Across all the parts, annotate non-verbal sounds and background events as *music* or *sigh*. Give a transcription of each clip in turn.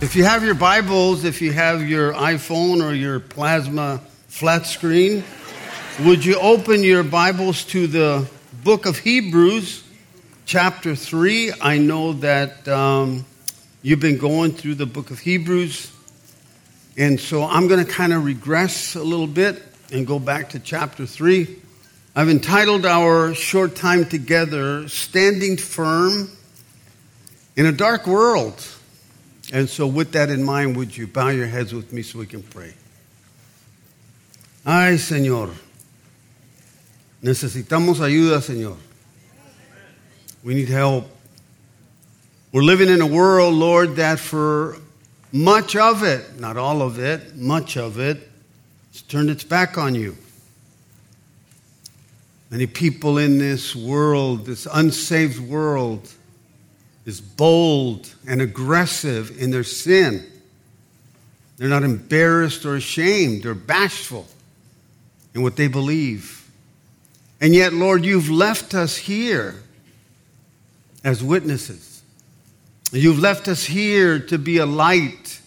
If you have your Bibles, if you have your iPhone or your plasma flat screen, would you open your Bibles to the book of Hebrews, chapter 3? I know that um, you've been going through the book of Hebrews, and so I'm going to kind of regress a little bit and go back to chapter 3. I've entitled our short time together, Standing Firm in a Dark World. And so, with that in mind, would you bow your heads with me so we can pray? Ay, Señor, necesitamos ayuda, Señor. We need help. We're living in a world, Lord, that for much of it, not all of it, much of it, has turned its back on you. Many people in this world, this unsaved world, is bold and aggressive in their sin. They're not embarrassed or ashamed or bashful in what they believe. And yet, Lord, you've left us here as witnesses. You've left us here to be a light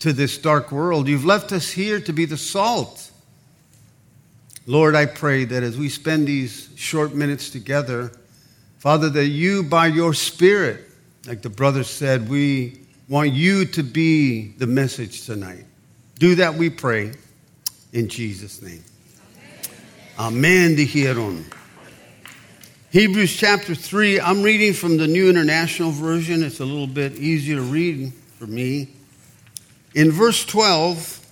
to this dark world. You've left us here to be the salt. Lord, I pray that as we spend these short minutes together, Father, that you, by your Spirit, like the brother said, we want you to be the message tonight. Do that, we pray, in Jesus' name. Amen. Dijeron. Hebrews chapter 3, I'm reading from the New International Version. It's a little bit easier to read for me. In verse 12,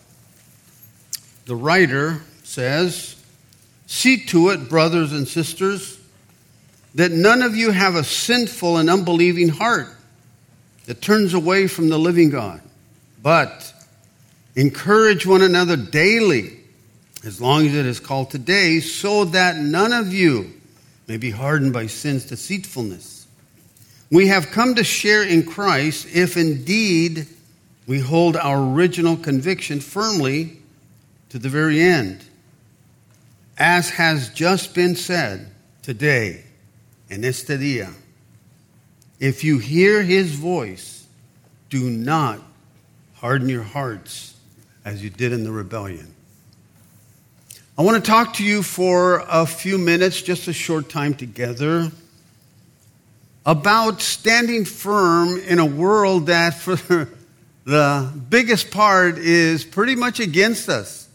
the writer says, See to it, brothers and sisters that none of you have a sinful and unbelieving heart that turns away from the living God, but encourage one another daily, as long as it is called today, so that none of you may be hardened by sin's deceitfulness. We have come to share in Christ if indeed we hold our original conviction firmly to the very end. As has just been said today, en este día, if you hear his voice, do not harden your hearts as you did in the rebellion. I want to talk to you for a few minutes, just a short time together, about standing firm in a world that, for *laughs* the biggest part, is pretty much against us.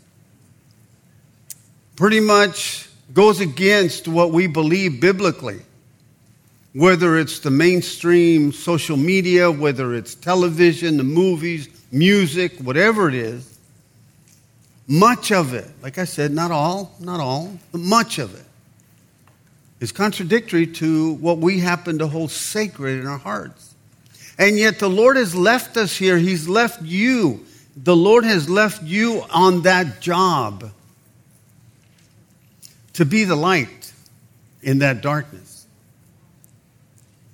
Pretty much goes against what we believe biblically whether it's the mainstream social media, whether it's television, the movies, music, whatever it is, much of it, like I said, not all, not all, but much of it is contradictory to what we happen to hold sacred in our hearts. And yet the Lord has left us here. He's left you. The Lord has left you on that job to be the light in that darkness.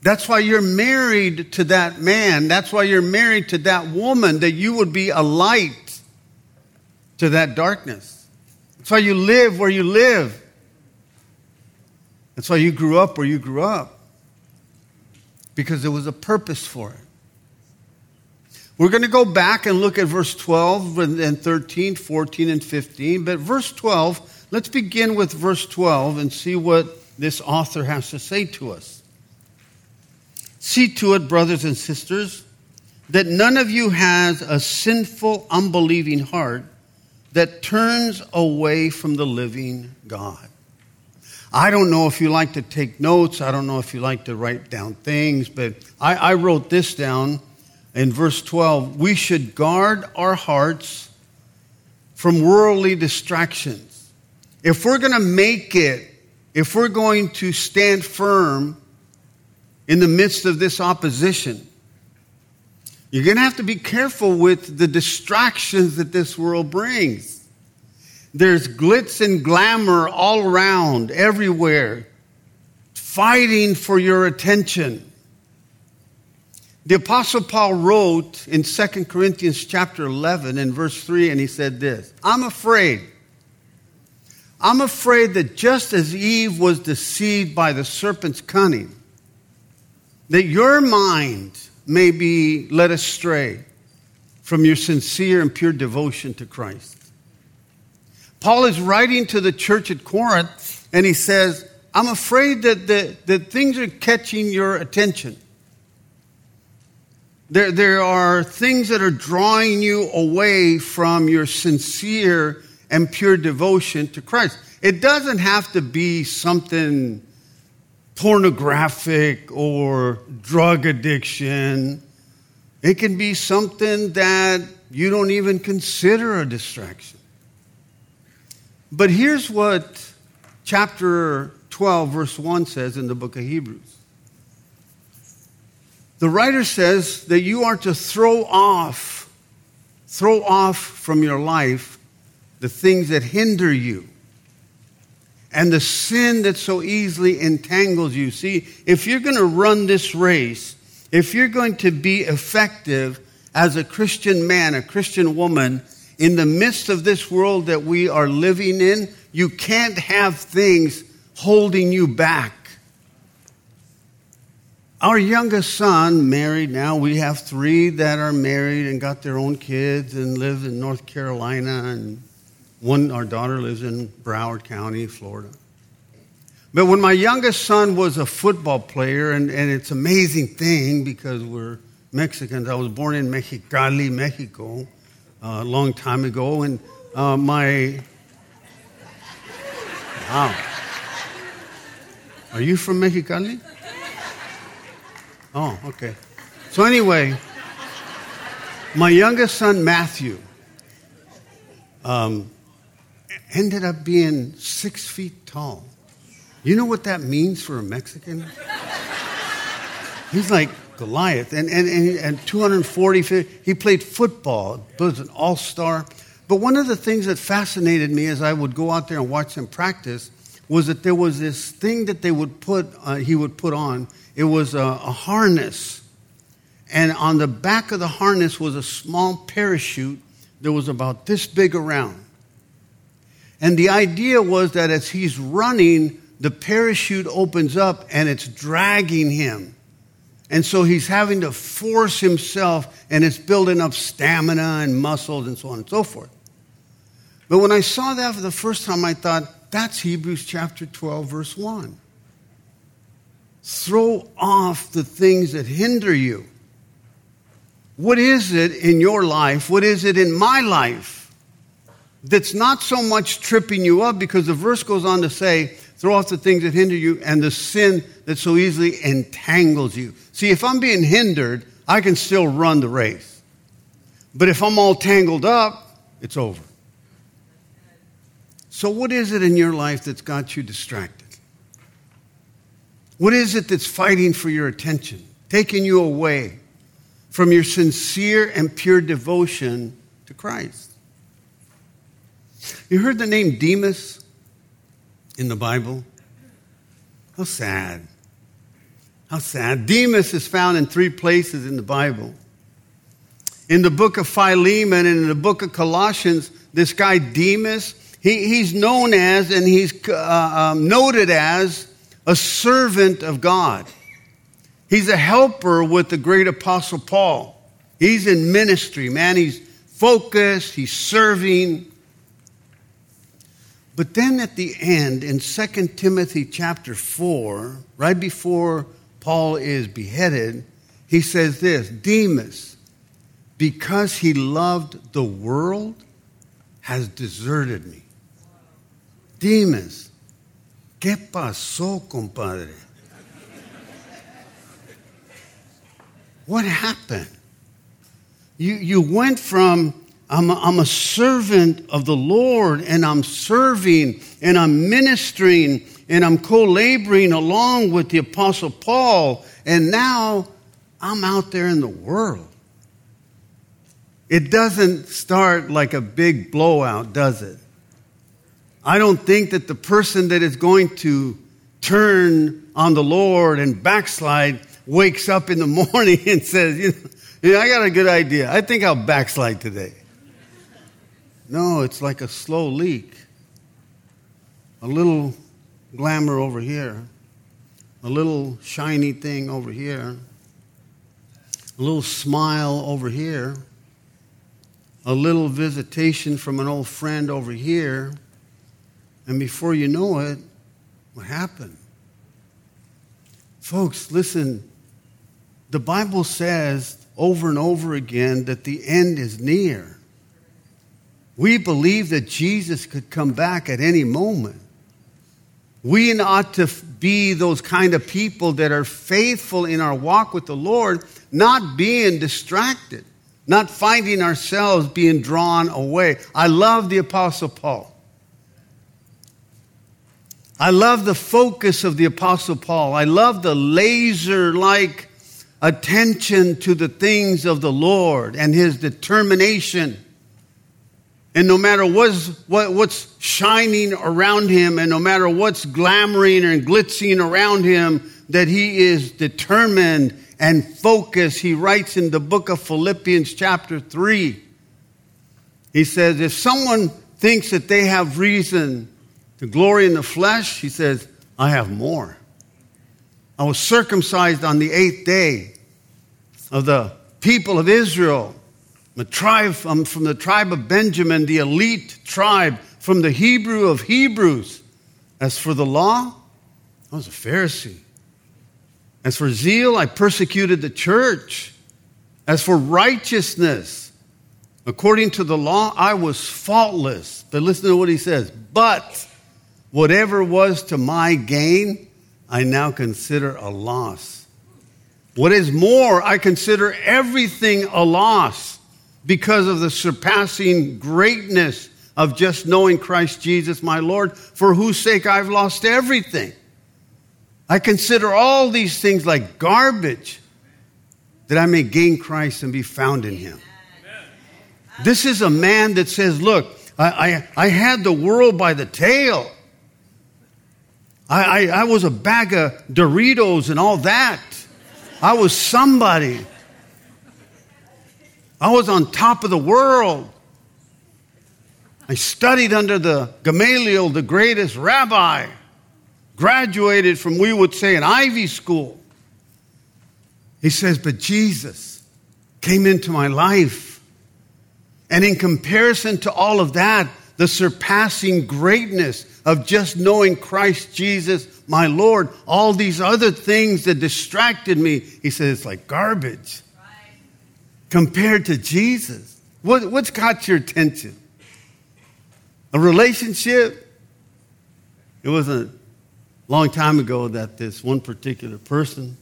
That's why you're married to that man. That's why you're married to that woman, that you would be a light to that darkness. That's why you live where you live. That's why you grew up where you grew up. Because there was a purpose for it. We're going to go back and look at verse 12 and 13, 14, and 15. But verse 12, let's begin with verse 12 and see what this author has to say to us. See to it, brothers and sisters, that none of you has a sinful, unbelieving heart that turns away from the living God. I don't know if you like to take notes. I don't know if you like to write down things, but I, I wrote this down in verse 12. We should guard our hearts from worldly distractions. If we're going to make it, if we're going to stand firm in the midst of this opposition. You're going to have to be careful with the distractions that this world brings. There's glitz and glamour all around, everywhere, fighting for your attention. The apostle Paul wrote in 2 Corinthians chapter 11 and verse 3 and he said this, I'm afraid. I'm afraid that just as Eve was deceived by the serpent's cunning, that your mind may be led astray from your sincere and pure devotion to Christ. Paul is writing to the church at Corinth, and he says, I'm afraid that, the, that things are catching your attention. There, there are things that are drawing you away from your sincere and pure devotion to Christ. It doesn't have to be something pornographic or drug addiction. It can be something that you don't even consider a distraction. But here's what chapter 12, verse 1 says in the book of Hebrews. The writer says that you are to throw off, throw off from your life the things that hinder you and the sin that so easily entangles you. See, if you're going to run this race, if you're going to be effective as a Christian man, a Christian woman, in the midst of this world that we are living in, you can't have things holding you back. Our youngest son, married now, we have three that are married and got their own kids and live in North Carolina and one, our daughter lives in Broward County, Florida. But when my youngest son was a football player, and, and it's an amazing thing because we're Mexicans. I was born in Mexicali, Mexico, uh, a long time ago, and uh, my wow, are you from Mexicali? Oh, okay. So anyway, my youngest son Matthew. Um, ended up being six feet tall. You know what that means for a Mexican? He's like Goliath. And, and, and, and 240, he played football, was an all star. But one of the things that fascinated me as I would go out there and watch him practice was that there was this thing that they would put, uh, he would put on. It was a, a harness. And on the back of the harness was a small parachute that was about this big around. And the idea was that as he's running, the parachute opens up and it's dragging him. And so he's having to force himself and it's building up stamina and muscles and so on and so forth. But when I saw that for the first time, I thought, that's Hebrews chapter 12, verse 1. Throw off the things that hinder you. What is it in your life? What is it in my life that's not so much tripping you up because the verse goes on to say, throw off the things that hinder you and the sin that so easily entangles you. See, if I'm being hindered, I can still run the race. But if I'm all tangled up, it's over. So, what is it in your life that's got you distracted? What is it that's fighting for your attention, taking you away from your sincere and pure devotion to Christ? You heard the name Demas in the Bible? How sad. How sad. Demas is found in three places in the Bible. In the book of Philemon and in the book of Colossians, this guy Demas, he, he's known as and he's uh, um, noted as a servant of God. He's a helper with the great apostle Paul. He's in ministry, man. He's focused, he's serving. But then at the end, in 2 Timothy chapter 4, right before Paul is beheaded, he says this Demas, because he loved the world, has deserted me. Demas, ¿qué pasó, compadre? What happened? You, you went from I'm a, I'm a servant of the Lord and I'm serving and I'm ministering and I'm co laboring along with the Apostle Paul. And now I'm out there in the world. it doesn't start like a big blowout, does it? I don't think that the person that is going to turn on the Lord and backslide wakes up in the *laughs* morning and says, you know, I got a good idea. I think I'll backslide today. No, it's like a slow leak. A little glamour over here, a little shiny thing over here, a little smile over here, a little visitation from an old friend over here, and before you know it, what happened? Folks, listen, the Bible says over and over again that the end is near. We believe that Jesus could come back at any moment. We ought to be those kind of people that are faithful in our walk with the Lord, not being distracted, not finding ourselves being drawn away. I love the Apostle Paul. I love the focus of the Apostle Paul. I love the laser like attention to the things of the Lord and his determination. And no matter what's, what, what's shining around him, and no matter what's glamoring and glitzing around him, that he is determined and focused. He writes in the book of Philippians, chapter 3. He says, If someone thinks that they have reason to glory in the flesh, he says, I have more. I was circumcised on the eighth day of the people of Israel, the tribe from, from the tribe of Benjamin, the elite tribe from the Hebrew of Hebrews. As for the law, I was a Pharisee. As for zeal, I persecuted the church. As for righteousness, according to the law, I was faultless. But listen to what he says. But whatever was to my gain, I now consider a loss what is more, I consider everything a loss because of the surpassing greatness of just knowing Christ Jesus, my Lord, for whose sake I've lost everything. I consider all these things like garbage that I may gain Christ and be found in him. This is a man that says, Look, I, I, I had the world by the tail. I, I, I was a bag of Doritos and all that. I was somebody. I was on top of the world. I studied under the Gamaliel, the greatest rabbi, graduated from, we would say, an Ivy school. He says, But Jesus came into my life. And in comparison to all of that, the surpassing greatness of just knowing Christ Jesus, my Lord, all these other things that distracted me, he says, it's like garbage. Compared to Jesus. What, what's got your attention? A relationship? It was a long time ago that this one particular person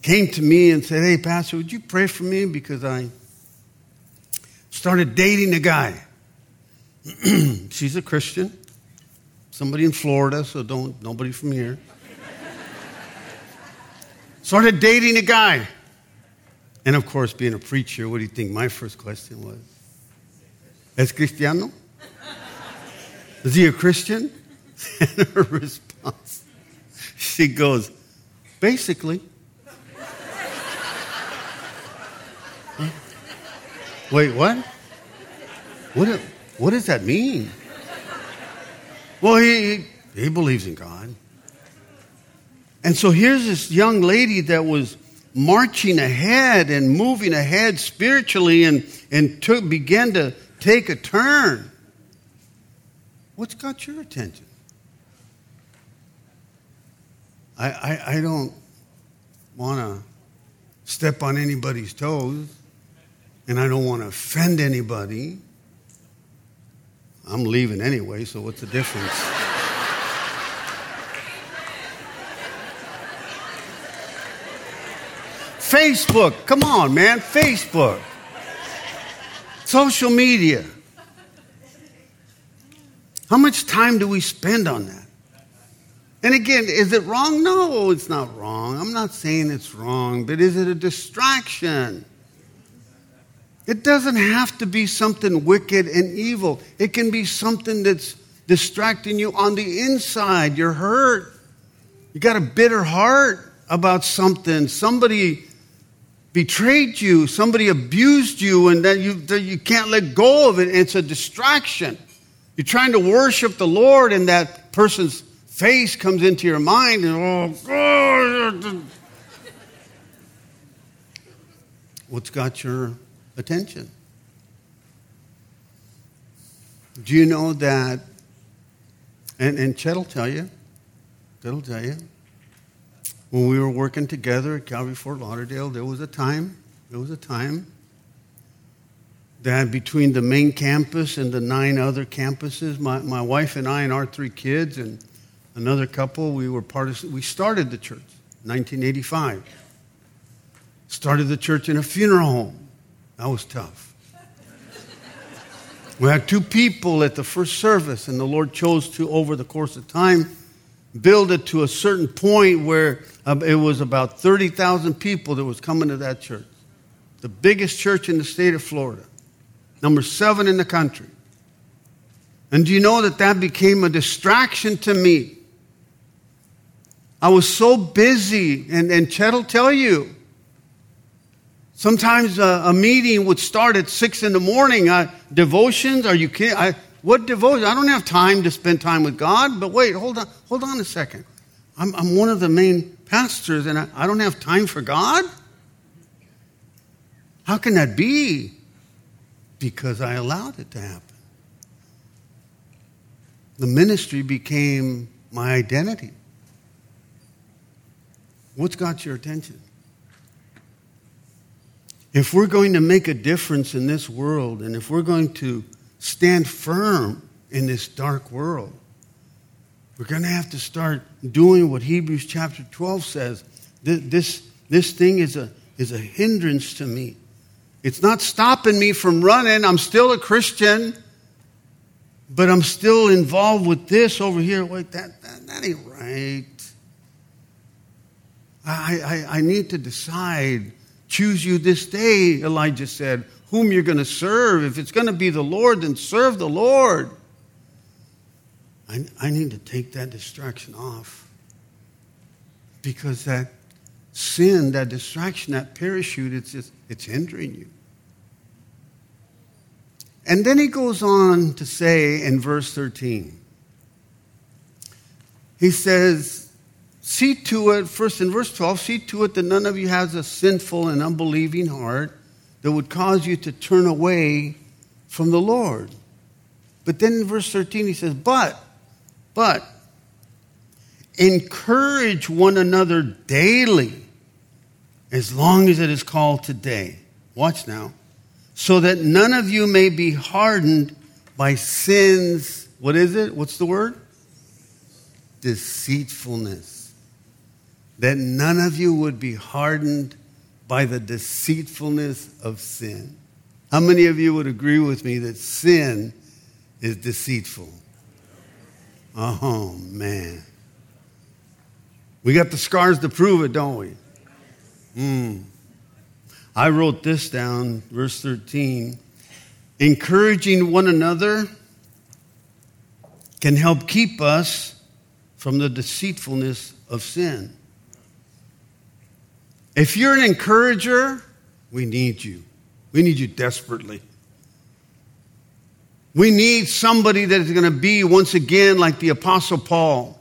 came to me and said, Hey, Pastor, would you pray for me? Because I started dating a guy. *clears throat* She's a Christian. Somebody in Florida, so don't nobody from here. Started dating a guy. And of course, being a preacher, what do you think my first question was? Es cristiano? *laughs* Is he a Christian? *laughs* And her response, she goes, basically. huh? *laughs* Wait, what? What? What does that mean? Well, he, he believes in God. And so here's this young lady that was marching ahead and moving ahead spiritually and, and took, began to take a turn. What's got your attention? I, I, I don't want to step on anybody's toes, and I don't want to offend anybody. I'm leaving anyway, so what's the difference? *laughs* Facebook, come on, man, Facebook. Social media. How much time do we spend on that? And again, is it wrong? No, it's not wrong. I'm not saying it's wrong, but is it a distraction? It doesn't have to be something wicked and evil. It can be something that's distracting you on the inside. You're hurt. You got a bitter heart about something. Somebody betrayed you, somebody abused you, and then you, you can't let go of it. It's a distraction. You're trying to worship the Lord, and that person's face comes into your mind, and oh, God. what's got your attention? Do you know that? And, and Chet will tell you, Chet will tell you, when we were working together at Calvary Fort Lauderdale, there was a time, there was a time that between the main campus and the nine other campuses, my, my wife and I and our three kids and another couple, we were part of, we started the church, 1985. Started the church in a funeral home. That was tough. we had two people at the first service, and the Lord chose to, over the course of time, build it to a certain point where uh, it was about 30,000 people that was coming to that church. The biggest church in the state of Florida, number seven in the country. And do you know that that became a distraction to me? I was so busy, and, and Chet will tell you. Sometimes a, a, meeting would start at six in the morning. Uh, devotions? Are you kidding? I, what devotion? I don't have time to spend time with God. But wait, hold on, hold on a second. I'm, I'm one of the main pastors and I, I don't have time for God? How can that be? Because I allowed it to happen. The ministry became my identity. What's got your attention? If we're going to make a difference in this world and if we're going to stand firm in this dark world. We're going to have to start doing what Hebrews chapter 12 says. This, this, this thing is a, is a hindrance to me. It's not stopping me from running. I'm still a Christian, but I'm still involved with this over here. Wait, that, that, that ain't right. I, I, I need to decide. Choose you this day, Elijah said whom you're going to serve. If it's going to be the Lord, then serve the Lord. I, I need to take that distraction off because that sin, that distraction, that parachute, it's, just, it's hindering you. And then he goes on to say in verse 13, he says, See to it, first in verse 12, see to it that none of you has a sinful and unbelieving heart that would cause you to turn away from the Lord. But then in verse 13 he says, But, but, encourage one another daily as long as it is called today. Watch now. So that none of you may be hardened by sin's, what is it? What's the word? Deceitfulness. That none of you would be hardened by the deceitfulness of sin. How many of you would agree with me that sin is deceitful? Oh, man. We got the scars to prove it, don't we? Mm. I wrote this down, verse 13. Encouraging one another can help keep us from the deceitfulness of sin. If you're an encourager, we need you. We need you desperately. We need somebody that is going to be, once again, like the Apostle Paul.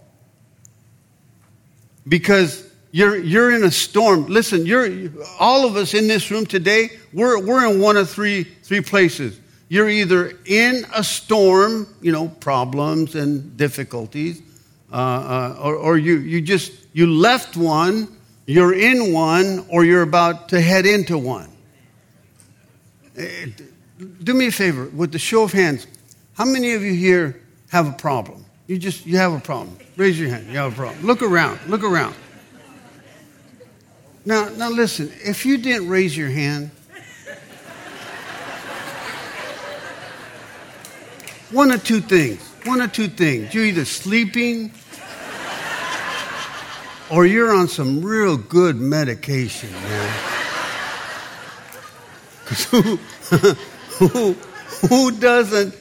Because you're, you're in a storm. Listen, you're, all of us in this room today, we're, we're in one of three, three places. You're either in a storm, you know, problems and difficulties, uh, uh, or, or you, you just, you left one you're in one or you're about to head into one. Eh, do me a favor with the show of hands. How many of you here have a problem? You just you have a problem. Raise your hand. You have a problem. Look around. Look around. Now, now listen. If you didn't raise your hand, one of two things. One of two things. You're either sleeping or you're on some real good medication, man. *laughs* Who, who, who doesn't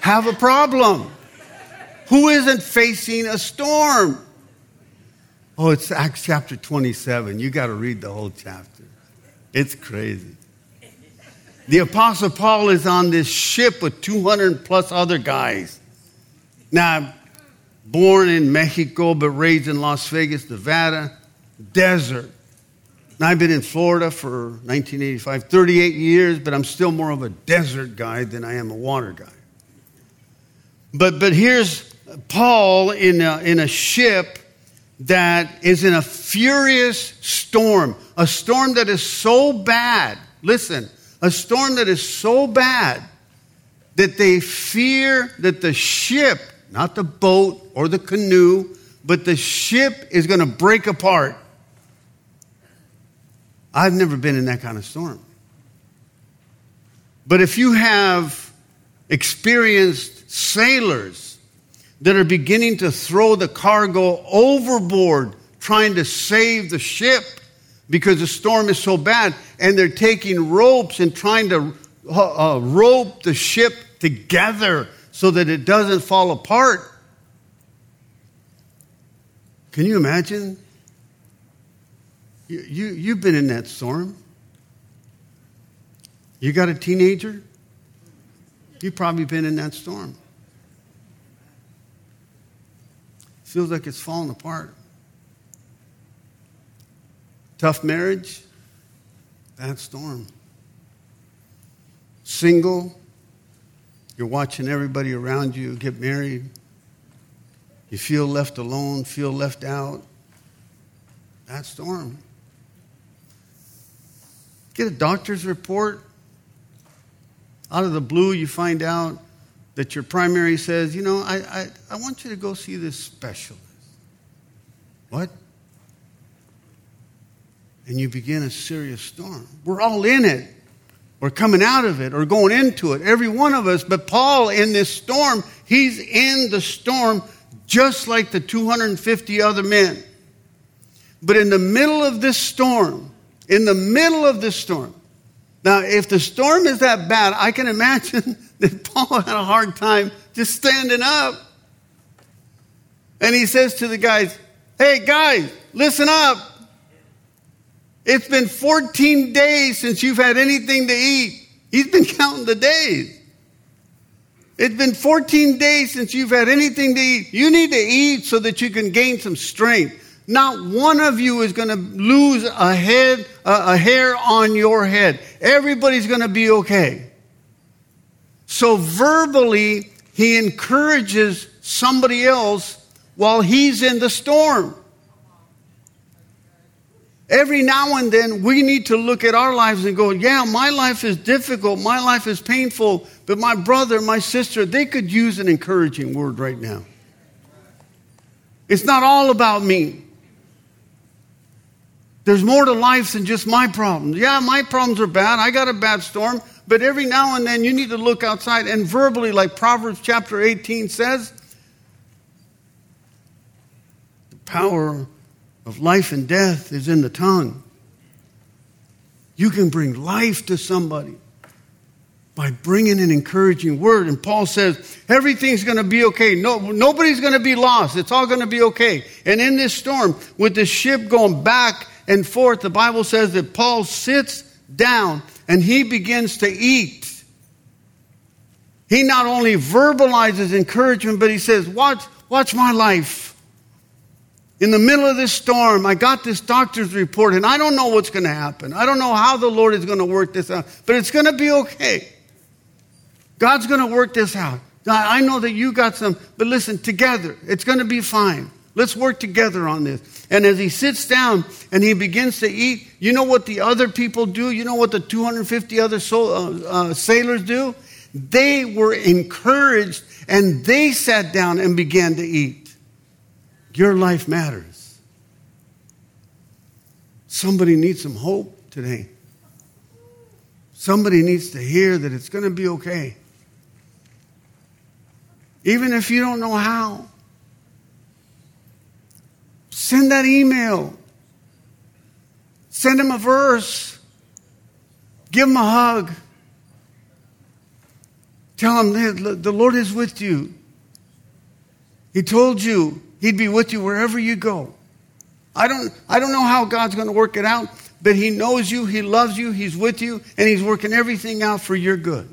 have a problem? Who isn't facing a storm? Oh, it's Acts chapter 27. You got to read the whole chapter. It's crazy. The Apostle Paul is on this ship with 200 plus other guys. Now, born in Mexico, but raised in Las Vegas, Nevada, desert. Now, I've been in Florida for 1985, 38 years, but I'm still more of a desert guy than I am a water guy. But, but here's Paul in a, in a ship that is in a furious storm, a storm that is so bad. Listen, a storm that is so bad that they fear that the ship, not the boat or the canoe, but the ship is going to break apart. I've never been in that kind of storm. But if you have experienced sailors that are beginning to throw the cargo overboard, trying to save the ship because the storm is so bad, and they're taking ropes and trying to uh, uh, rope the ship together so that it doesn't fall apart. Can you imagine? You, you, you've been in that storm. You got a teenager? You've probably been in that storm. Feels like it's falling apart. Tough marriage? Bad storm. Single? You're watching everybody around you get married. You feel left alone, feel left out. That storm. Get a doctor's report. Out of the blue, you find out that your primary says, you know, I, I, I want you to go see this specialist. What? And you begin a serious storm. We're all in it. We're coming out of it or going into it, every one of us. But Paul, in this storm, he's in the storm just like the 250 other men. But in the middle of this storm, in the middle of this storm, now, if the storm is that bad, I can imagine *laughs* that Paul had a hard time just standing up. And he says to the guys, Hey, guys, listen up. It's been 14 days since you've had anything to eat. He's been *laughs* counting the days. It's been 14 days since you've had anything to eat. You need to eat so that you can gain some strength. Not one of you is going to lose a head, a hair on your head. Everybody's going to be okay. So verbally, he encourages somebody else while he's in the storm. Every now and then, we need to look at our lives and go, Yeah, my life is difficult, my life is painful, but my brother, my sister, they could use an encouraging word right now. It's not all about me. There's more to life than just my problems. Yeah, my problems are bad. I got a bad storm. But every now and then you need to look outside and verbally, like Proverbs chapter 18 says, the power of life and death is in the tongue. You can bring life to somebody by bringing an encouraging word. And Paul says, everything's going to be okay. No, nobody's going to be lost. It's all going to be okay. And in this storm, with the ship going back and forth, the Bible says that Paul sits down and he begins to eat. He not only verbalizes encouragement, but he says, Watch, watch my life. In the middle of this storm, I got this doctor's report, and I don't know what's going to happen. I don't know how the Lord is going to work this out, but it's going to be okay. God's going to work this out. I know that you got some, but listen, together, it's going to be fine. Let's work together on this. And as he sits down and he begins to eat, you know what the other people do? You know what the 250 other uh, uh, sailors do? They were encouraged and they sat down and began to eat. Your life matters. Somebody needs some hope today. Somebody needs to hear that it's going to be okay. Even if you don't know how. Send that email. Send him a verse. Give them a hug. Tell them the Lord is with you. He told you He'd be with you wherever you go. I don't, I don't know how God's going to work it out, but He knows you, He loves you, He's with you, and He's working everything out for your good.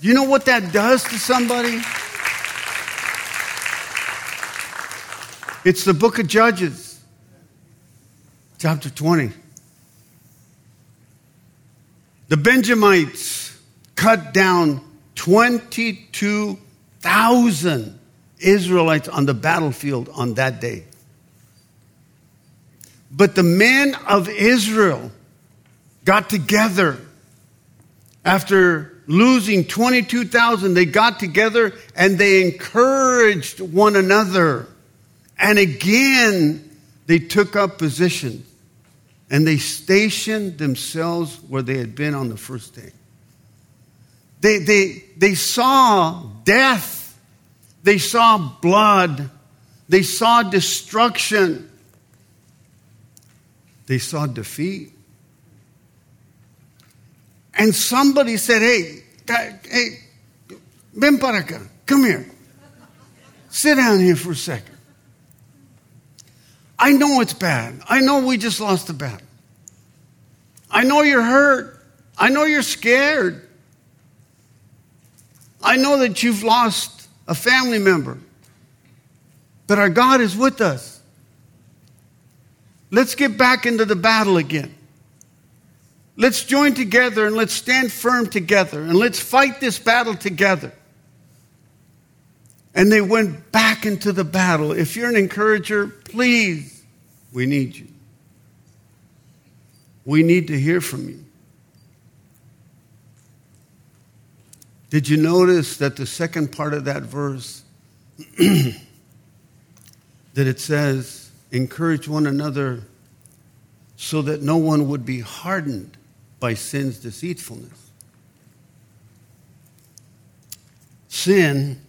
You know what that does to somebody? It's the book of Judges, chapter 20. The Benjamites cut down 22,000 Israelites on the battlefield on that day. But the men of Israel got together after losing 22,000. They got together and they encouraged one another. And again, they took up positions and they stationed themselves where they had been on the first day. They, they, they saw death, they saw blood, they saw destruction, they saw defeat. And somebody said, Hey, hey, ven para acá, come here. Sit down here for a second. I know it's bad. I know we just lost the battle. I know you're hurt. I know you're scared. I know that you've lost a family member. But our God is with us. Let's get back into the battle again. Let's join together and let's stand firm together and let's fight this battle together. And they went back into the battle. If you're an encourager, please, we need you. We need to hear from you. Did you notice that the second part of that verse *clears throat* that it says, encourage one another so that no one would be hardened by sin's deceitfulness. Sin,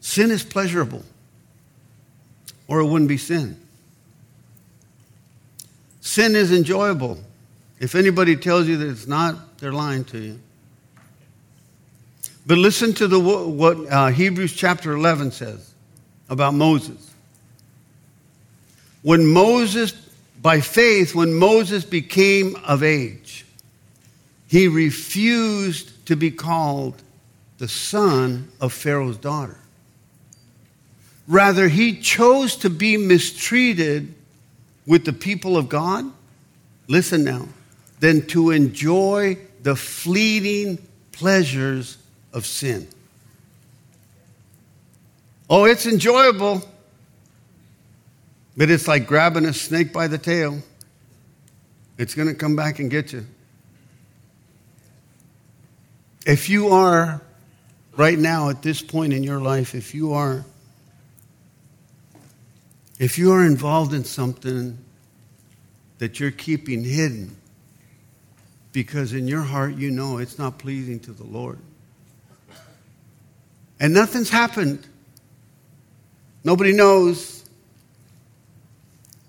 sin is pleasurable, or it wouldn't be sin. Sin is enjoyable. If anybody tells you that it's not, they're lying to you. But listen to the, what uh, Hebrews chapter 11 says about Moses. When Moses by faith, when Moses became of age, he refused to be called the son of Pharaoh's daughter. Rather, he chose to be mistreated with the people of God. Listen now, than to enjoy the fleeting pleasures of sin. Oh, it's enjoyable. But it's like grabbing a snake by the tail. It's going to come back and get you. If you are right now at this point in your life, if you are if you are involved in something that you're keeping hidden because in your heart you know it's not pleasing to the Lord. And nothing's happened. Nobody knows.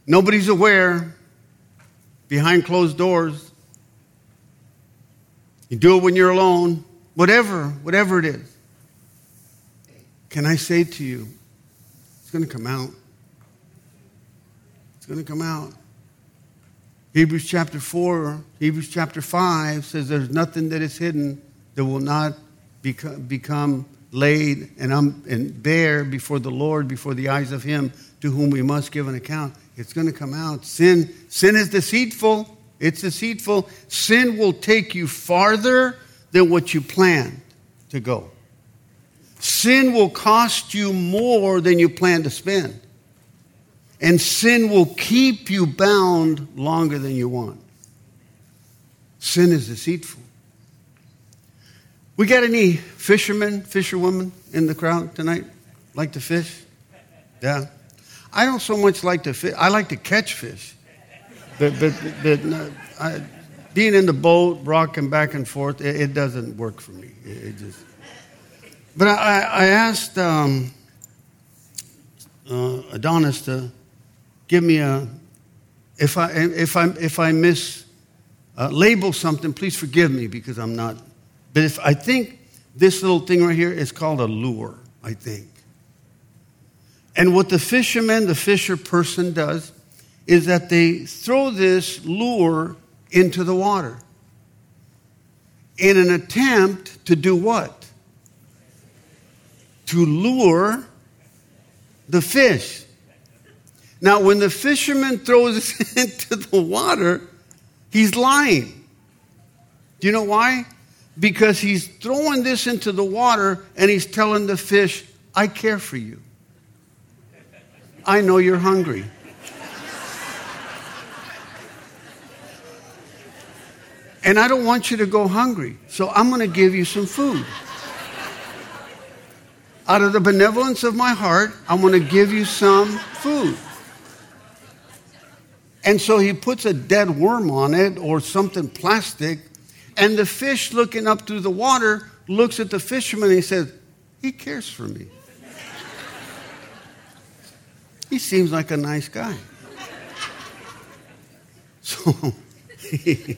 Nobody's aware behind closed doors. You do it when you're alone, whatever, whatever it is. Can I say to you, it's going to come out. It's going to come out. Hebrews chapter 4, Hebrews chapter 5 says there's nothing that is hidden that will not become, laid and, um, and bare before the Lord, before the eyes of Him to whom we must give an account. It's going to come out. Sin, sin is deceitful. It's deceitful. Sin will take you farther than what you planned to go. Sin will cost you more than you plan to spend. And sin will keep you bound longer than you want. Sin is deceitful. We got any fishermen, fisherwomen in the crowd tonight? Like to fish? Yeah. I don't so much like to fish. I like to catch fish, but but, but no, I, being in the boat, rocking back and forth, it, it doesn't work for me. It, it just. But I, I asked um, uh, Adonis to give me a if I if I if I miss uh, label something, please forgive me because I'm not. But if I think this little thing right here is called a lure, I think. And what the fisherman, the fisher person does, is that they throw this lure into the water in an attempt to do what? To lure the fish. Now, when the fisherman throws it *laughs* into the water, he's lying. Do you know why? Because he's throwing this into the water and he's telling the fish, I care for you. I know you're hungry. And I don't want you to go hungry. So I'm going to give you some food. Out of the benevolence of my heart, I'm going to give you some food. And so he puts a dead worm on it or something plastic. And the fish looking up through the water looks at the fisherman and he says, He cares for me. he seems like a nice guy. *laughs* So he,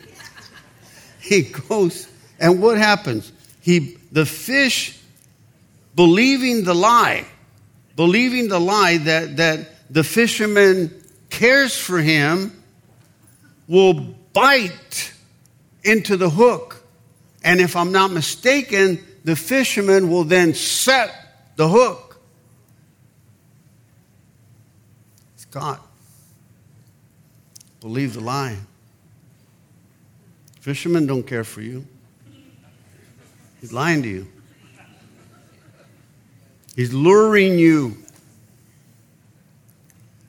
*laughs* he goes, and what happens? He, the fish, believing the lie, believing the lie that, that the fisherman cares for him, will bite into the hook. And if I'm not mistaken, the fisherman will then set the hook. It's caught. Believe the lie. Fishermen don't care for you. He's lying to you. He's luring you.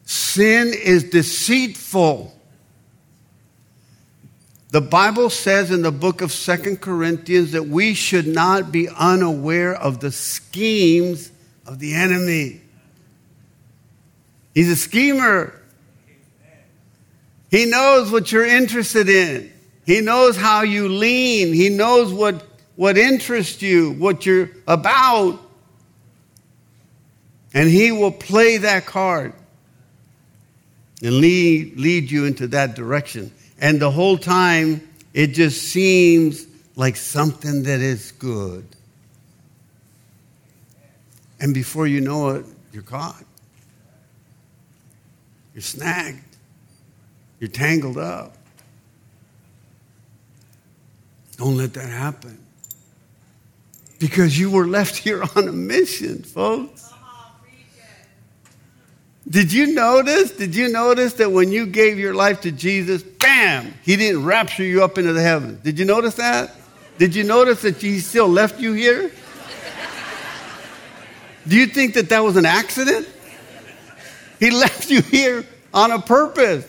Sin is deceitful. The Bible says in the book of Second Corinthians that we should not be unaware of the schemes of the enemy. He's a schemer. He knows what you're interested in. He knows how you lean. He knows what, what interests you, what you're about. And He will play that card and lead, lead you into that direction. And the whole time, it just seems like something that is good. And before you know it, you're caught. You're snagged. You're tangled up. Don't let that happen. Because you were left here on a mission, folks. Did you notice? Did you notice that when you gave your life to Jesus, bam, he didn't rapture you up into the heavens? Did you notice that? Did you notice that he still left you here? Do you think that that was an accident? He *laughs* left you here on a purpose.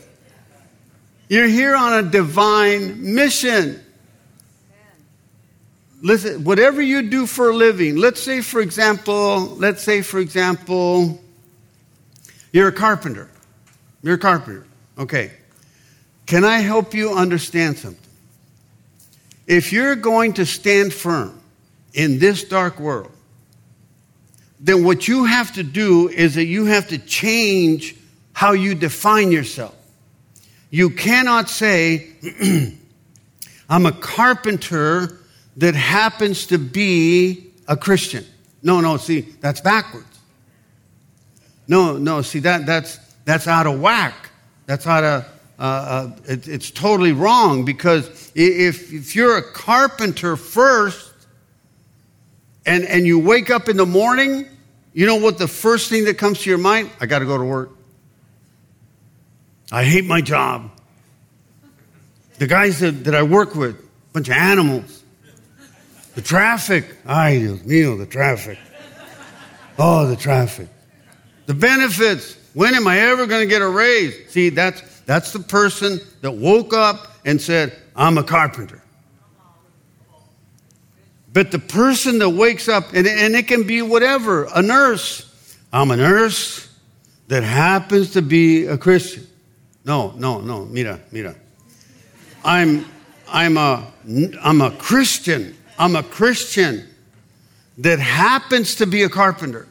You're here on a divine mission. Listen, whatever you do for a living, let's say, for example, let's say, for example, you're a carpenter. You're a carpenter. Okay. Can I help you understand something? If you're going to stand firm in this dark world, then what you have to do is that you have to change how you define yourself. You cannot say, *clears throat* I'm a carpenter that happens to be a Christian. No, no, see, that's backwards. No, no, see, that, that's, that's out of whack. That's out of, uh, uh, it, it's totally wrong because if, if you're a carpenter first and, and you wake up in the morning, you know what the first thing that comes to your mind? I got to go to work. I hate my job. The guys that, that I work with, bunch of animals. The traffic. Ay, Dios mío, the traffic. Oh, the traffic. The benefits. When am I ever going to get a raise? See, that's, that's the person that woke up and said, I'm a carpenter. But the person that wakes up, and, and it can be whatever, a nurse. I'm a nurse that happens to be a Christian. No, no, no, mira, mira. I'm, I'm, a, I'm a Christian I'm a Christian that happens to be a carpenter.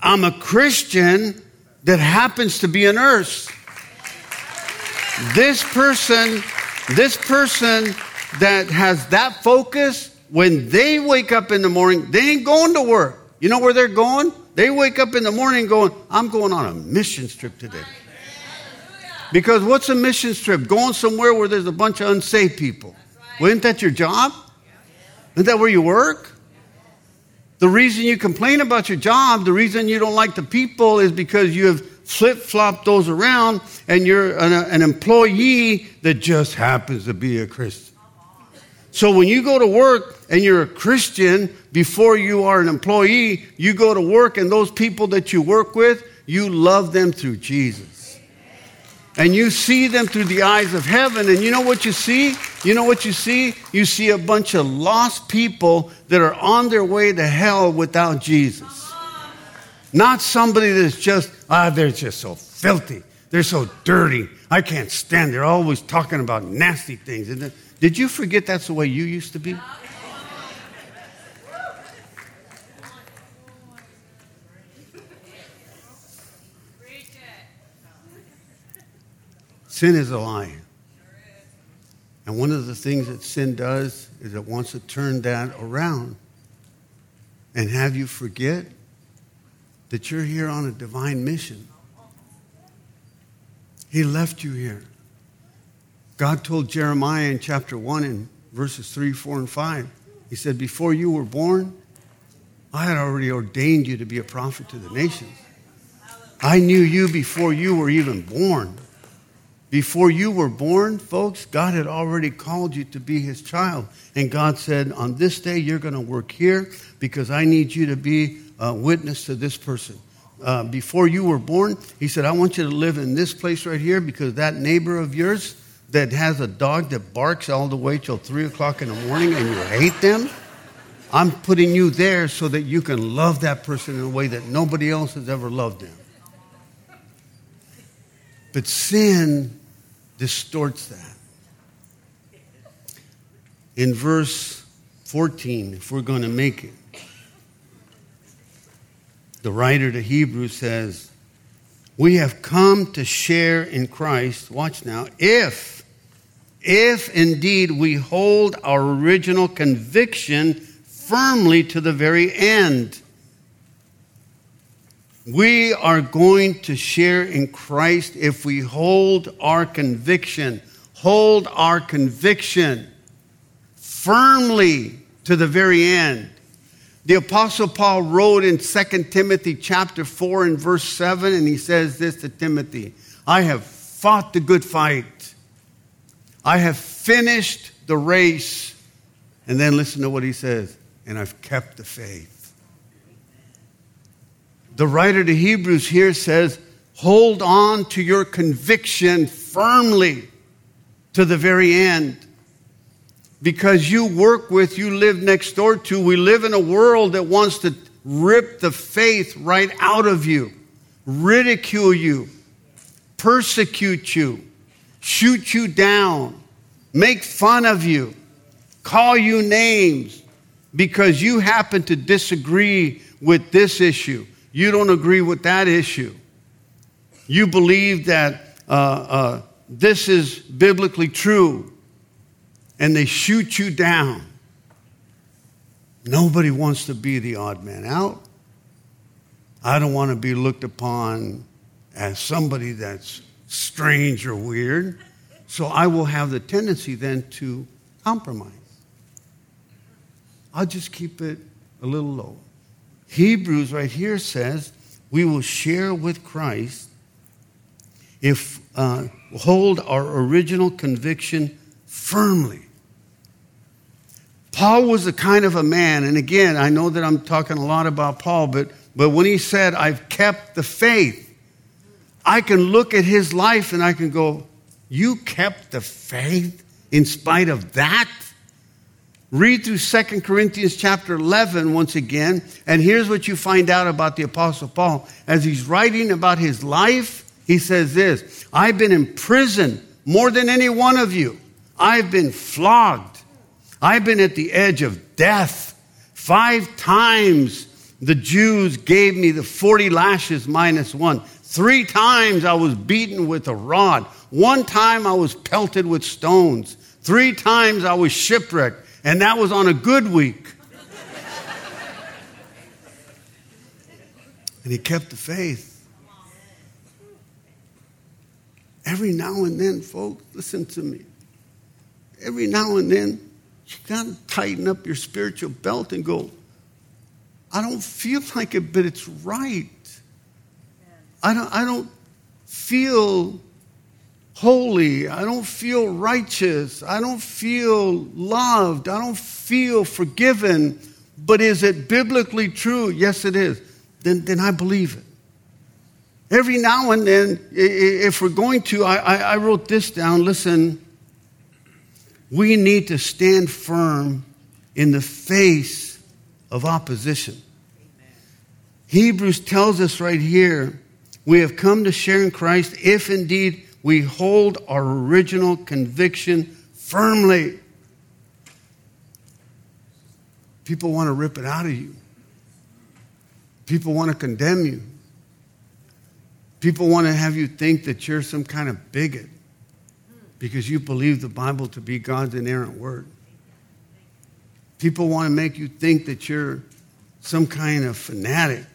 I'm a Christian that happens to be a nurse. This person This person that has that focus, when they wake up in the morning, they ain't going to work. You know where they're going? They wake up in the morning going, I'm going on a mission trip today. Because what's a mission trip? Going somewhere where there's a bunch of unsaved people. Isn't that your job? Isn't that where you work? The reason you complain about your job, the reason you don't like the people is because you have flip flopped those around and you're an, an, employee that just happens to be a Christian. So when you go to work and you're a Christian before you are an employee, you go to work and those people that you work with, you love them through Jesus and you see them through the eyes of heaven. And you know what you see? You know what you see? You see a bunch of lost people that are on their way to hell without Jesus. Not somebody that's just, ah, they're just so filthy. They're so dirty. I can't stand. They're always talking about nasty things. Did you forget that's the way you used to be? Sin is a lie. And one of the things that sin does is it wants to turn that around and have you forget that you're here on a divine mission. He left you here. God told Jeremiah in chapter 1 in verses 3, 4, and 5, He said, Before you were born, I had already ordained you to be a prophet to the nations. I knew you before you were even born. Before you were born, folks, God had already called you to be his child. And God said, On this day, you're going to work here because I need you to be a witness to this person. Uh, before you were born, he said, I want you to live in this place right here because that neighbor of yours that has a dog that barks all the way till 3 o'clock in the morning and you hate them, I'm putting you there so that you can love that person in a way that nobody else has ever loved them. But sin distorts that. In verse 14, if we're going to make it, the writer to Hebrews says, We have come to share in Christ, watch now, if, if indeed we hold our original conviction firmly to the very end. We are going to share in Christ if we hold our conviction, hold our conviction firmly to the very end. The apostle Paul wrote in 2 Timothy chapter 4 and verse 7 and he says this to Timothy, I have fought the good fight. I have finished the race. And then listen to what he says, and I've kept the faith the writer to Hebrews here says, hold on to your conviction firmly to the very end. Because you work with, you live next door to, we live in a world that wants to rip the faith right out of you, ridicule you, persecute you, shoot you down, make fun of you, call you names because you happen to disagree with this issue you don't agree with that issue. You believe that uh, uh, this is biblically true, and they shoot you down. Nobody wants to be the odd man out. I don't want to be looked upon as somebody that's strange or weird. So I will have the tendency then to compromise. I'll just keep it a little low. Hebrews right here says we will share with Christ if uh, hold our original conviction firmly. Paul was the kind of a man, and again, I know that I'm talking a lot about Paul, but, but when he said, I've kept the faith, I can look at his life and I can go, You kept the faith in spite of that? Read through 2 Corinthians chapter 11 once again, and here's what you find out about the Apostle Paul. As he's writing about his life, he says this I've been in prison more than any one of you. I've been flogged. I've been at the edge of death. Five times the Jews gave me the 40 lashes minus one. Three times I was beaten with a rod. One time I was pelted with stones. Three times I was shipwrecked, and that was on a good week. and he kept the faith. Every now and then, folks, listen to me. Every now and then, you got to tighten up your spiritual belt and go, I don't feel like it, but it's right. I don't, I don't feel holy. I don't feel righteous. I don't feel loved. I don't feel forgiven. But is it biblically true? Yes, it is. Then, then I believe it. Every now and then, if we're going to, I, I wrote this down. Listen, we need to stand firm in the face of opposition. Amen. Hebrews tells us right here we have come to share in Christ if indeed we hold our original conviction firmly. People want to rip it out of you, people want to condemn you. People want to have you think that you're some kind of bigot because you believe the Bible to be God's inerrant word. People want to make you think that you're some kind of fanatic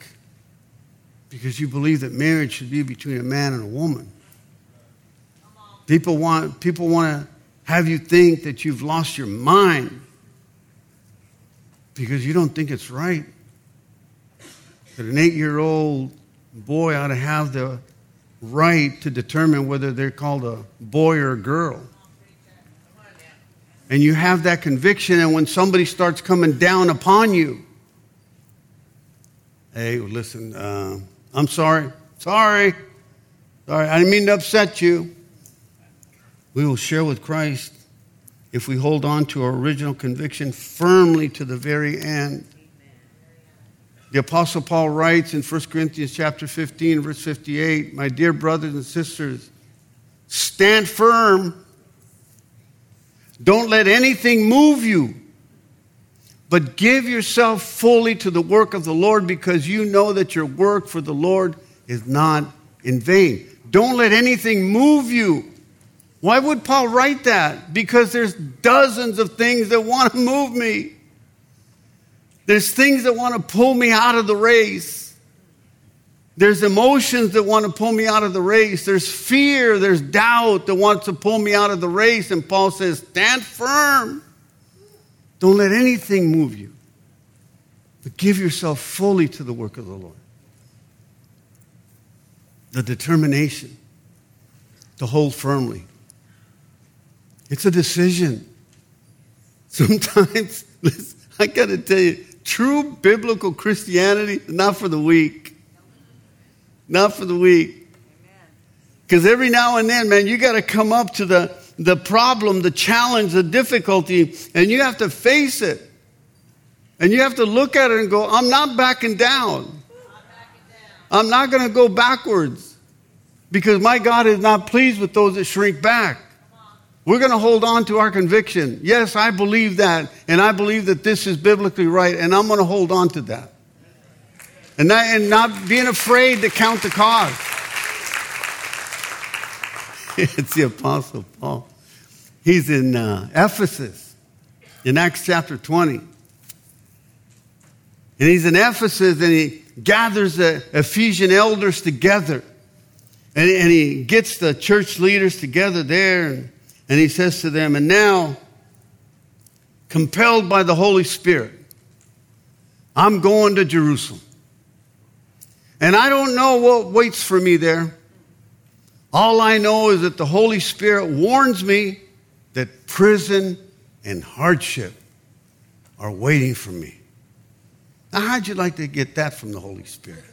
because you believe that marriage should be between a man and a woman. People want, people want to have you think that you've lost your mind because you don't think it's right that an eight year old boy ought to have the right to determine whether they're called a boy or a girl. And you have that conviction, and when somebody starts coming down upon you, hey, listen, uh, I'm sorry. Sorry. Sorry. I didn't mean to upset you. We will share with Christ if we hold on to our original conviction firmly to the very end. The apostle Paul writes in 1 Corinthians chapter 15 verse 58, "My dear brothers and sisters, stand firm. Don't let anything move you, but give yourself fully to the work of the Lord because you know that your work for the Lord is not in vain." Don't let anything move you. Why would Paul write that? Because there's dozens of things that want to *laughs* move me. There's things that want to pull me out of the race. There's emotions that want to pull me out of the race. There's fear, there's doubt that wants to pull me out of the race. And Paul says, Stand firm. Don't let anything move you, but give yourself fully to the work of the Lord. The determination to hold firmly. It's a decision. Sometimes, *laughs* I got to tell you, True biblical Christianity is not for the weak. Not for the weak. Because every now and then, man, you got to come up to the, the problem, the challenge, the difficulty, and you have to face it. And you have to look at it and go, I'm not backing down. I'm not going to go backwards because my God is not pleased with those that shrink back. We're going to hold on to our conviction. Yes, I believe that, and I believe that this is biblically right, and I'm going to hold on to that. And, not, and not being afraid to count the cost. *laughs* it's the Apostle Paul. He's in uh, Ephesus in Acts chapter 20. And he's in Ephesus and he gathers the Ephesian elders together. And, and he gets the church leaders together there. And and he says to them, And now, compelled by the Holy Spirit, I'm going to Jerusalem. And I don't know what waits for me there. All I know is that the Holy Spirit warns me that prison and hardship are waiting for me. Now, how'd you like to get that from the Holy Spirit?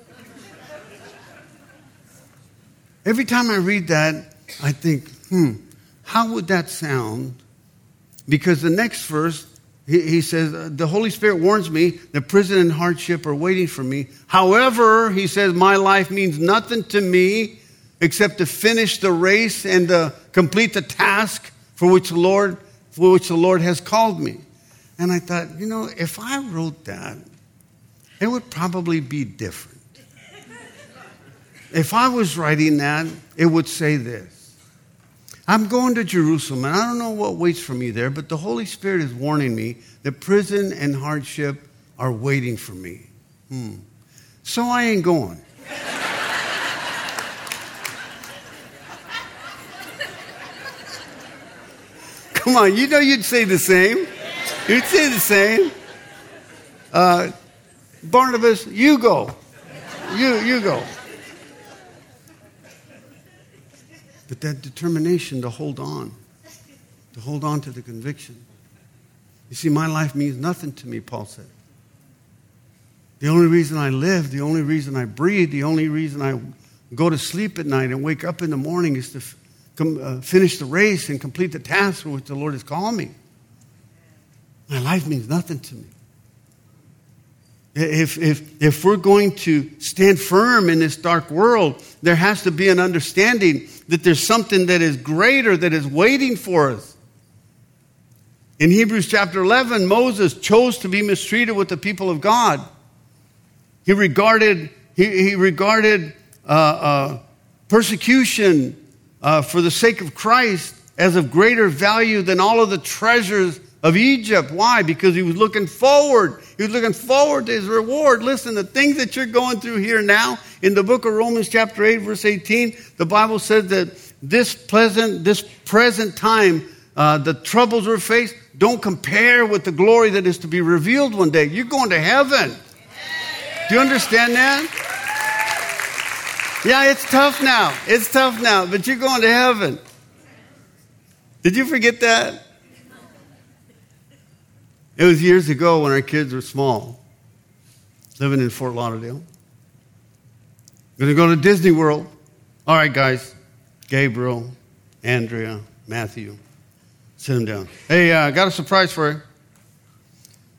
Every time I read that, I think, hmm, how would that sound? Because the next verse, he, says, uh, The Holy Spirit warns me that prison and hardship are waiting for me. However, he says, My life means nothing to me except to finish the race and to complete the task for which the Lord, for which the Lord has called me. And I thought, you know, if I wrote that, it would probably be different. If I was writing that, it would say this I'm going to Jerusalem, and I don't know what waits for me there, but the Holy Spirit is warning me that prison and hardship are waiting for me. Hmm. So I ain't going. *laughs* Come on, you know you'd say the same. You'd say the same. Uh, Barnabas, you go. You, you go. But that determination to hold on, to hold on to the conviction. You see, my life means nothing to me, Paul said. The only reason I live, the only reason I breathe, the only reason I go to sleep at night and wake up in the morning is to f- com- uh, finish the race and complete the task for which the Lord has called me. My life means nothing to me. If, if, if we're going to stand firm in this dark world, there has to be an understanding that there's something that is greater that is waiting for us. In Hebrews chapter 11, Moses chose to be mistreated with the people of God. He regarded, he, he regarded uh, uh, persecution uh, for the sake of Christ as of greater value than all of the treasures of Egypt. Why? Because he was looking forward. He was looking forward to his reward. Listen, the things that you're going through here now in the book of Romans, chapter 8, verse 18, the Bible says that this pleasant, this present time, uh, the troubles we're faced, don't compare with the glory that is to be revealed one day. You're going to heaven. Do you understand that? Yeah, it's tough now. It's tough now, but you're going to heaven. Did you forget that? It was years ago when our kids were small, living in Fort Lauderdale. To go to Disney World. All right, guys. Gabriel, Andrea, Matthew. Sit them down. Hey, I uh, got a surprise for you.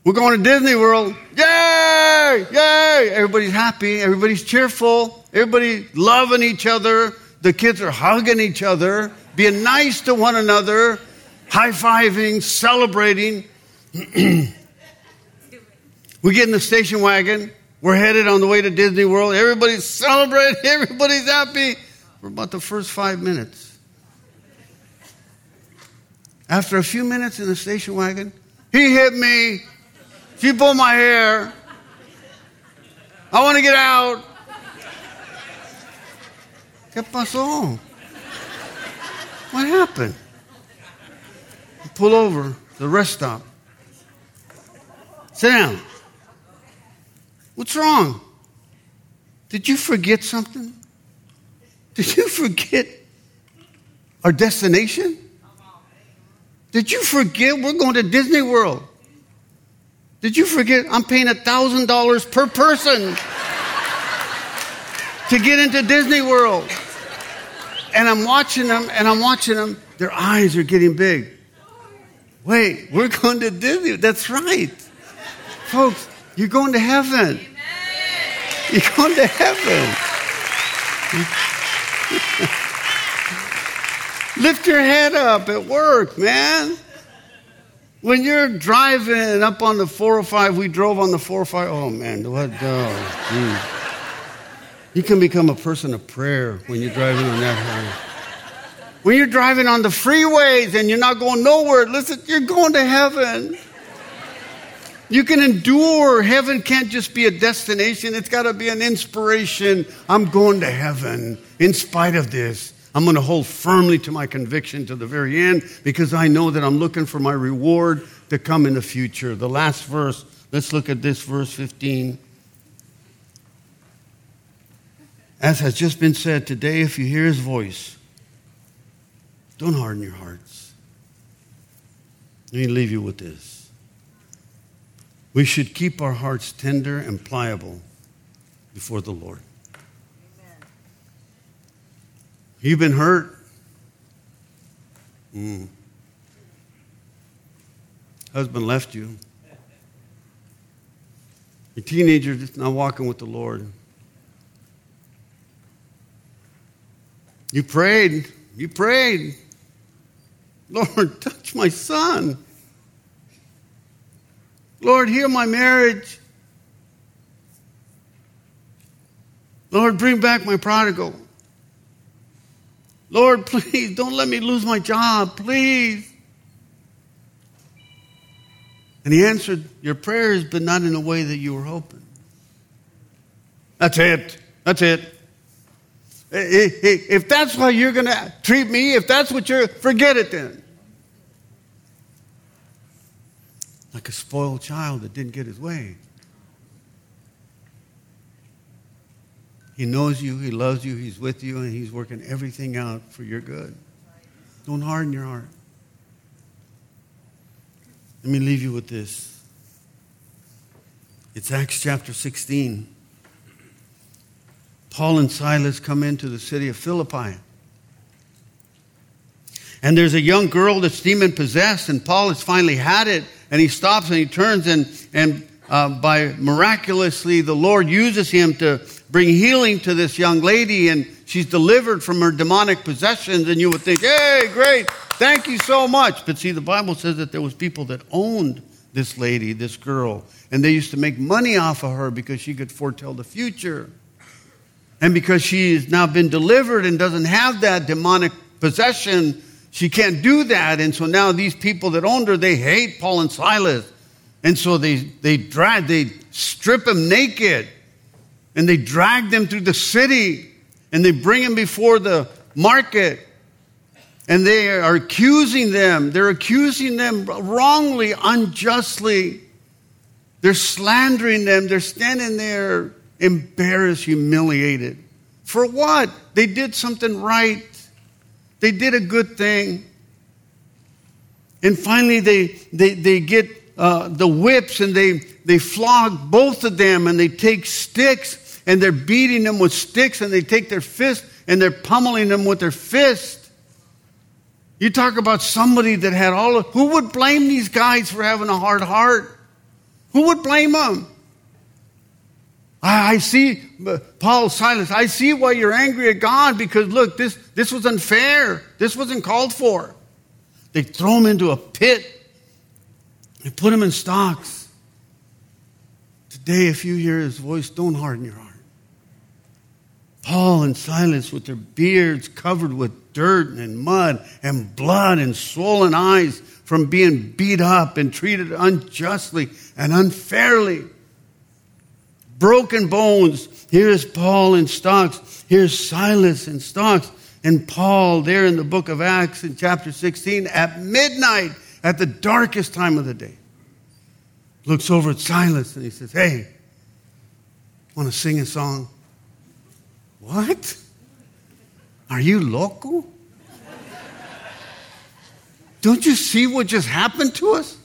We're going to Disney World. Yay! Yay! Everybody's happy. Everybody's cheerful. Everybody loving each other. The kids are hugging each other, being nice to one another, high fiving, celebrating. *clears throat* we get in the station wagon. We're headed on the way to Disney World. Everybody's celebrating. *laughs* Everybody's happy for about the first five minutes. After a few minutes in the station wagon, he hit me. She pulled my hair. I want to get out. ¿Qué pasó? What happened? Pull over the rest stop. Sit down. What's wrong? Did you forget something? Did you forget our destination? Did you forget we're going to Disney World? Did you forget I'm paying $1,000 per person to get into Disney World? And I'm watching them, and I'm watching them. Their eyes are getting big. Wait, we're going to Disney. That's right. Folks, you're going to heaven. Amen. You're going to heaven. Lift your head up at work, man. When you're driving up on the 405, we drove on the 405. Oh, man, what? Oh, you can become a person of prayer when you're driving on that highway. When you're driving on the freeways and you're not going nowhere, listen, you're going to heaven. You can endure. Heaven can't just be a destination, it's got to be an inspiration. I'm going to heaven in spite of this. I'm going to hold firmly to my conviction to the very end because I know that I'm looking for my reward to come in the future. The last verse, let's look at this verse 15. As has just been said today, if you hear his voice, don't harden your hearts. Let me leave you with this. We should keep our hearts tender and pliable before the Lord. Amen. You've been hurt. Mm. Husband left you. Your teenager is not walking with the Lord. You prayed. You prayed. Lord, *laughs* touch my son. Lord, heal my marriage. Lord, bring back my prodigal. Lord, *laughs* please don't let me lose my job, please. And he answered your prayers, but not in a way that you were hoping. That's it. That's it. If that's how you're going to treat me, if that's what you're, forget it then. Like a spoiled child that didn't get his way. He knows you, He loves you, He's with you, and He's working everything out for your good. Don't harden your heart. Let me leave you with this. It's Acts chapter 16. Paul and Silas come into the city of Philippi. And there's a young girl that's demon possessed, and Paul has finally had it, and he stops and he turns, and, and uh, by miraculously, the Lord uses him to bring healing to this young lady, and she's delivered from her demonic possessions. And you would think, hey, great, thank you so much. But see, the Bible says that there was people that owned this lady, this girl, and they used to make money off of her because she could foretell the future. And because she has now been delivered and doesn't have that demonic possession, she can't do that. And so now these people that owned her, they hate Paul and Silas. And so they, they drag, they strip them naked and they drag them through the city and they bring them before the market and they are accusing them. They're accusing them wrongly, unjustly. They're slandering them. They're standing there embarrassed, humiliated. For what? They did something right, they did a good thing. And finally, they, they, they get uh, the whips and they, they flog both of them and they take sticks and they're beating them with sticks and they take their fist and they're pummeling them with their fist. You talk about somebody that had all of, who would blame these guys for having a hard heart? Who would blame them? I, I see, uh, Paul, Silas, I see why you're angry at God because look, this, this was unfair. This wasn't called for. They throw him into a pit. They put him in stocks. Today, if you hear his voice, don't harden your heart. Paul and Silas with their beards covered with dirt and mud and blood and swollen eyes from being beat up and treated unjustly and unfairly. Broken bones. Here's Paul in stocks. Here's Silas in stocks. And Paul there in the book of Acts in chapter 16 at midnight, at the darkest time of the day, looks over at Silas and he says, Hey, want to sing a song? What? Are you local? Don't you see what just happened to us?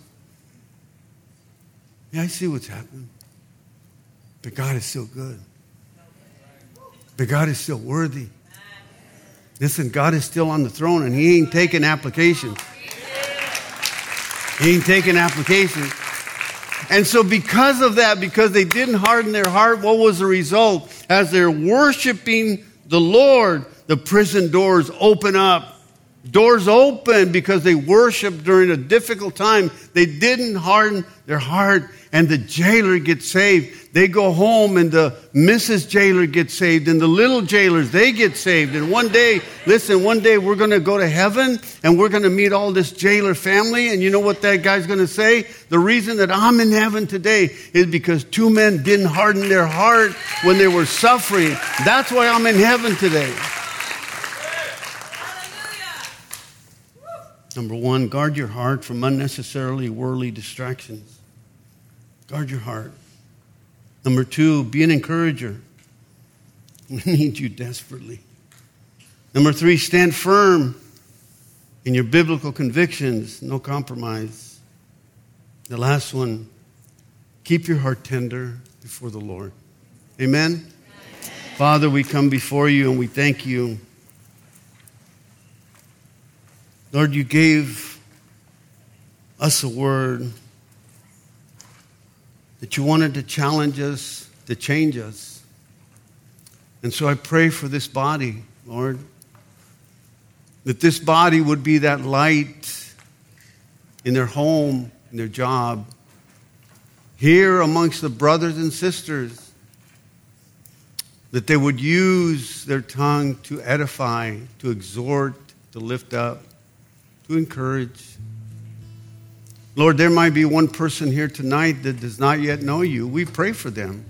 Yeah, I see what's happened. But God is still good. But God is still worthy. Listen, God is still on the throne and He ain't taking applications. He ain't taking applications. And so, because of that, because they didn't harden their heart, what was the result? As they're worshiping the Lord, the prison doors open up. Doors open because they worshiped during a difficult time. They didn't harden their heart and the jailer gets saved. They go home and the Mrs. Jailer gets saved and the little jailers, they get saved. And one day, listen, one day we're going to go to heaven and we're going to meet all this jailer family. And you know what that guy's going to say? The reason that I'm in heaven today is because two men didn't harden their heart when they were suffering. That's why I'm in heaven today. Number one, guard your heart from unnecessarily worldly distractions. Guard your heart. Number two, be an encourager. *laughs* We need you desperately. Number three, stand firm in your biblical convictions, no compromise. The last one, keep your heart tender before the Lord. Amen? Amen? Father, we come before you and we thank you. Lord, you gave us a word that you wanted to challenge us, to change us. And so I pray for this body, Lord, that this body would be that light in their home, in their job, here amongst the brothers and sisters. that they would use their tongue to edify, to exhort, to lift up, to encourage. Lord, there might be one person here tonight that does not yet know you. We pray for them.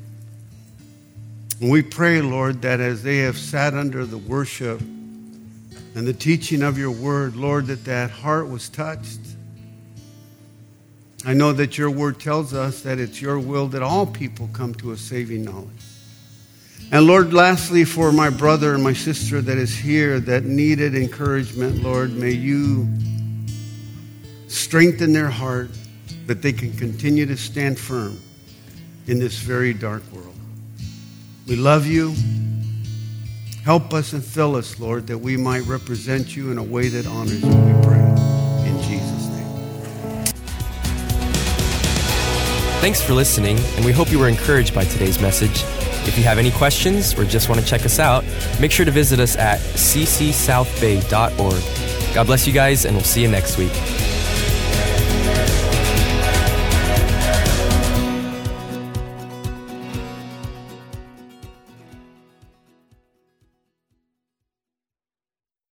And we pray, Lord, that as they have sat under the worship and the teaching of your word, Lord, that that heart was touched. I know that your word tells us that it's your will that all people come to a saving knowledge. And Lord, lastly, for my brother and my sister that is here that needed encouragement, Lord, may you strengthen their heart that they can continue to stand firm in this very dark world. We love you. Help us and fill us, Lord, that we might represent you in a way that honors you, we pray. In Jesus' name. Thanks for listening, and we hope you were encouraged by today's message. If you have any questions or just want to check us out, make sure to visit us at ccsouthbay.org. God bless you guys, and we'll see you next week.